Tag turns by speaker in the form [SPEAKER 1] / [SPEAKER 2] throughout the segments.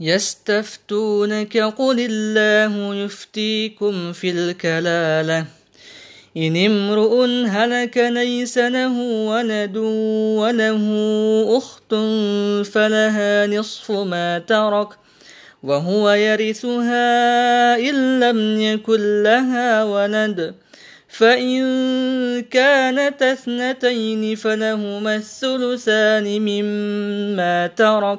[SPEAKER 1] يستفتونك قل الله يفتيكم في الكلالة. إن امرؤ هلك ليس له ولد وله أخت فلها نصف ما ترك وهو يرثها إن لم يكن لها ولد. فإن كانت اثنتين فلهما الثلثان مما ترك.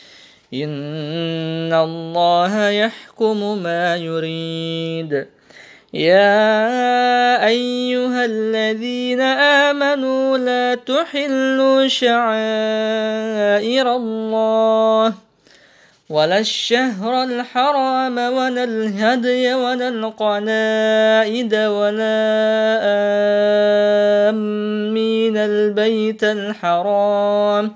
[SPEAKER 1] إن الله يحكم ما يريد. يا أيها الذين آمنوا لا تحلوا شعائر الله ولا الشهر الحرام ولا الهدي ولا القنائد ولا آمين البيت الحرام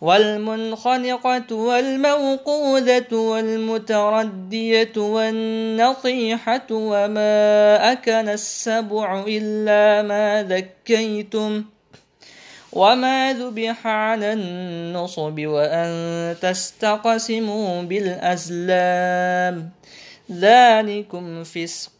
[SPEAKER 1] والمنخنقة والموقوذة والمتردية والنطيحة وما أكل السبع إلا ما ذكيتم وما ذبح على النصب وأن تستقسموا بالأزلام. ذلكم فسق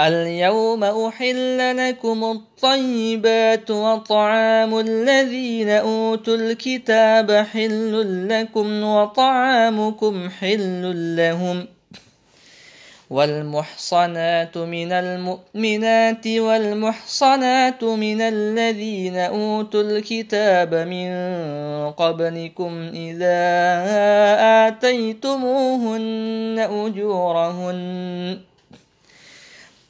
[SPEAKER 1] اليوم أحل لكم الطيبات وطعام الذين أوتوا الكتاب حل لكم وطعامكم حل لهم والمحصنات من المؤمنات والمحصنات من الذين أوتوا الكتاب من قبلكم إذا آتيتموهن أجورهن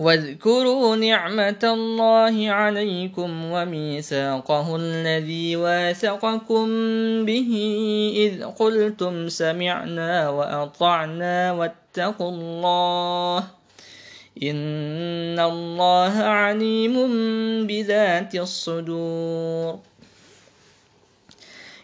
[SPEAKER 1] واذكروا نعمة الله عليكم وميثاقه الذي واثقكم به إذ قلتم سمعنا وأطعنا واتقوا الله إن الله عليم بذات الصدور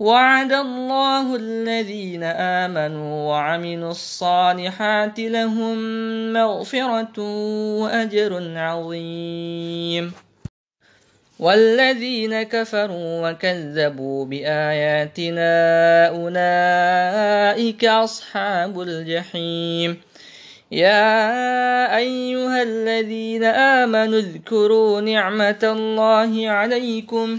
[SPEAKER 1] وعد الله الذين آمنوا وعملوا الصالحات لهم مغفرة وأجر عظيم. والذين كفروا وكذبوا بآياتنا أولئك أصحاب الجحيم. يا أيها الذين آمنوا اذكروا نعمة الله عليكم.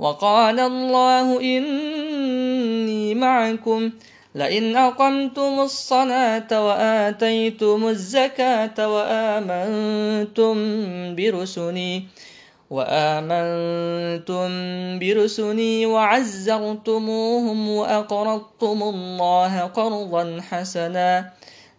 [SPEAKER 1] وقال الله إني معكم. لئن أقمتم الصلاة وآتيتم الزكاة وآمنتم برسلي وآمنتم برسلي وعزرتموهم وأقرضتم الله قرضا حسنا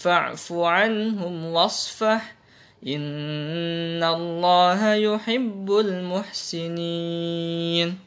[SPEAKER 1] فاعف عنهم واصفح. إن الله يحب المحسنين.